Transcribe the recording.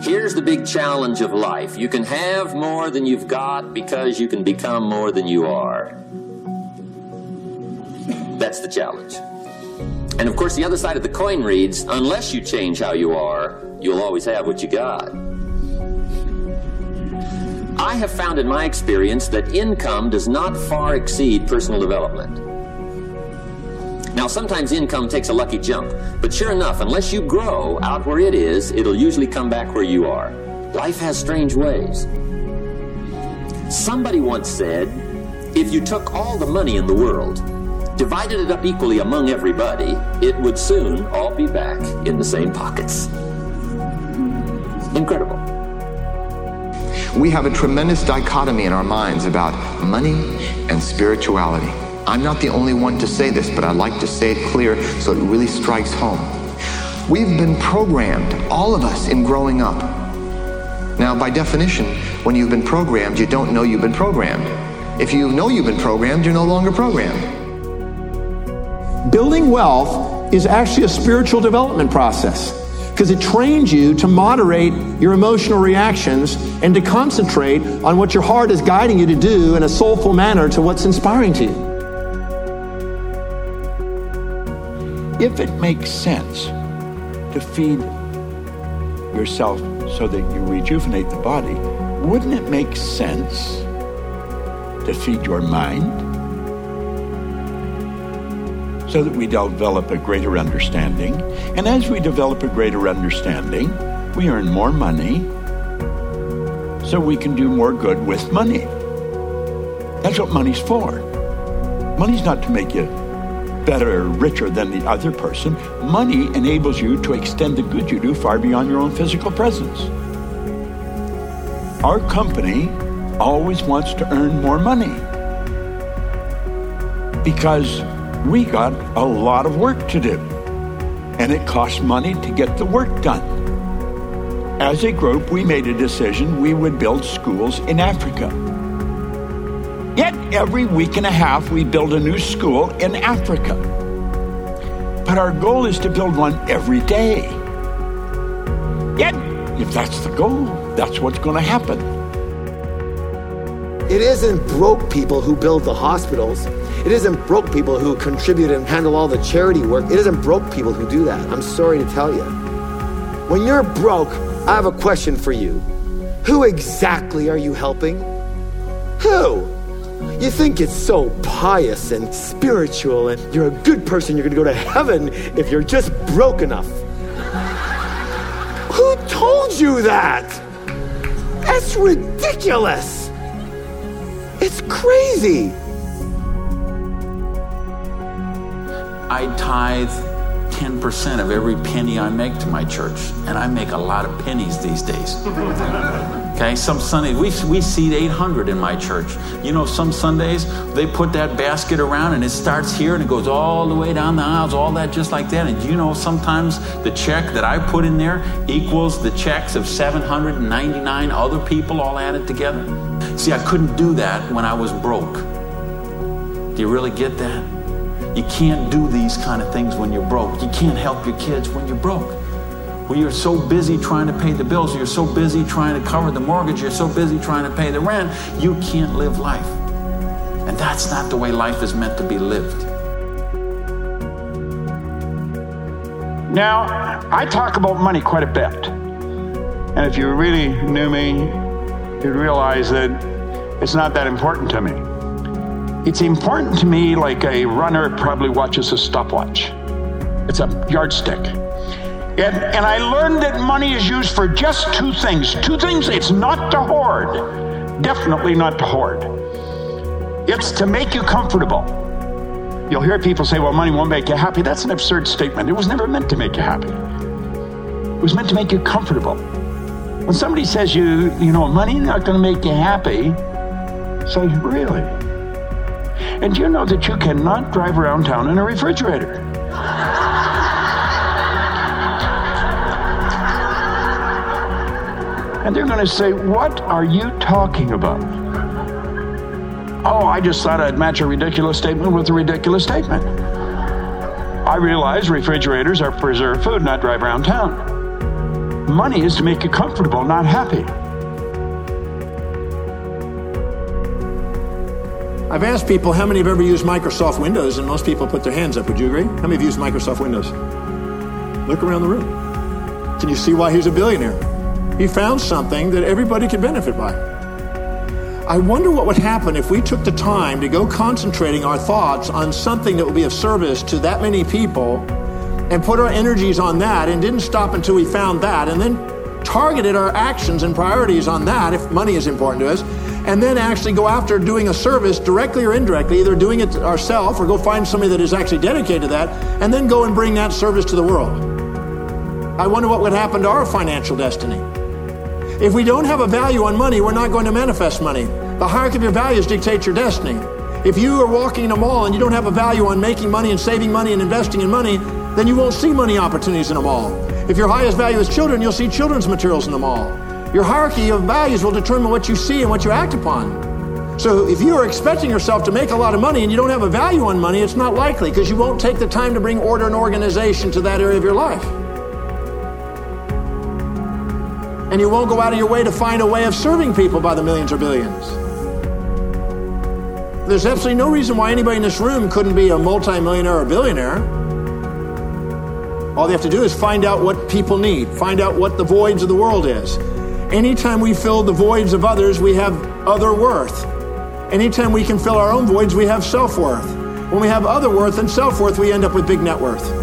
Here's the big challenge of life. You can have more than you've got because you can become more than you are. That's the challenge. And of course, the other side of the coin reads unless you change how you are, you'll always have what you got. I have found in my experience that income does not far exceed personal development. Now, sometimes income takes a lucky jump, but sure enough, unless you grow out where it is, it'll usually come back where you are. Life has strange ways. Somebody once said, if you took all the money in the world, divided it up equally among everybody, it would soon all be back in the same pockets. Incredible. We have a tremendous dichotomy in our minds about money and spirituality. I'm not the only one to say this, but I like to say it clear so it really strikes home. We've been programmed, all of us, in growing up. Now, by definition, when you've been programmed, you don't know you've been programmed. If you know you've been programmed, you're no longer programmed. Building wealth is actually a spiritual development process because it trains you to moderate your emotional reactions and to concentrate on what your heart is guiding you to do in a soulful manner to what's inspiring to you. If it makes sense to feed yourself so that you rejuvenate the body, wouldn't it make sense to feed your mind so that we develop a greater understanding? And as we develop a greater understanding, we earn more money so we can do more good with money. That's what money's for. Money's not to make you better or richer than the other person. Money enables you to extend the good you do far beyond your own physical presence. Our company always wants to earn more money because we got a lot of work to do and it costs money to get the work done. As a group, we made a decision we would build schools in Africa. Yet every week and a half, we build a new school in Africa. But our goal is to build one every day. Yet, if that's the goal, that's what's going to happen. It isn't broke people who build the hospitals. It isn't broke people who contribute and handle all the charity work. It isn't broke people who do that. I'm sorry to tell you. When you're broke, I have a question for you. Who exactly are you helping? Who? You think it's so pious and spiritual, and you're a good person, you're gonna go to heaven if you're just broke enough. Who told you that? That's ridiculous. It's crazy. I tithe 10% of every penny I make to my church, and I make a lot of pennies these days. Okay, some Sundays, we, we seat 800 in my church. You know, some Sundays, they put that basket around and it starts here and it goes all the way down the aisles, all that just like that. And you know, sometimes the check that I put in there equals the checks of 799 other people all added together. See, I couldn't do that when I was broke. Do you really get that? You can't do these kind of things when you're broke. You can't help your kids when you're broke. When you're so busy trying to pay the bills, you're so busy trying to cover the mortgage, you're so busy trying to pay the rent, you can't live life. And that's not the way life is meant to be lived. Now, I talk about money quite a bit. And if you really knew me, you'd realize that it's not that important to me. It's important to me like a runner probably watches a stopwatch. It's a yardstick. And, and I learned that money is used for just two things. Two things it's not to hoard, definitely not to hoard. It's to make you comfortable. You'll hear people say, well, money won't make you happy. That's an absurd statement. It was never meant to make you happy, it was meant to make you comfortable. When somebody says you, you know, money's not going to make you happy, say, really? And you know that you cannot drive around town in a refrigerator? And they're going to say, What are you talking about? Oh, I just thought I'd match a ridiculous statement with a ridiculous statement. I realize refrigerators are preserved food, not drive around town. money is to make you comfortable, not happy. I've asked people how many have ever used Microsoft Windows, and most people put their hands up. Would you agree? How many have used Microsoft Windows? Look around the room. Can you see why he's a billionaire? He found something that everybody could benefit by. I wonder what would happen if we took the time to go concentrating our thoughts on something that would be of service to that many people and put our energies on that and didn't stop until we found that and then targeted our actions and priorities on that if money is important to us and then actually go after doing a service directly or indirectly, either doing it ourselves or go find somebody that is actually dedicated to that, and then go and bring that service to the world. I wonder what would happen to our financial destiny. If we don't have a value on money, we're not going to manifest money. The hierarchy of your values dictates your destiny. If you are walking in a mall and you don't have a value on making money and saving money and investing in money, then you won't see money opportunities in a mall. If your highest value is children, you'll see children's materials in the mall. Your hierarchy of values will determine what you see and what you act upon. So if you are expecting yourself to make a lot of money and you don't have a value on money, it's not likely because you won't take the time to bring order and organization to that area of your life. And you won't go out of your way to find a way of serving people by the millions or billions. There's absolutely no reason why anybody in this room couldn't be a multimillionaire or billionaire. All they have to do is find out what people need, find out what the voids of the world is. Anytime we fill the voids of others, we have other worth. Anytime we can fill our own voids, we have self worth. When we have other worth and self worth, we end up with big net worth.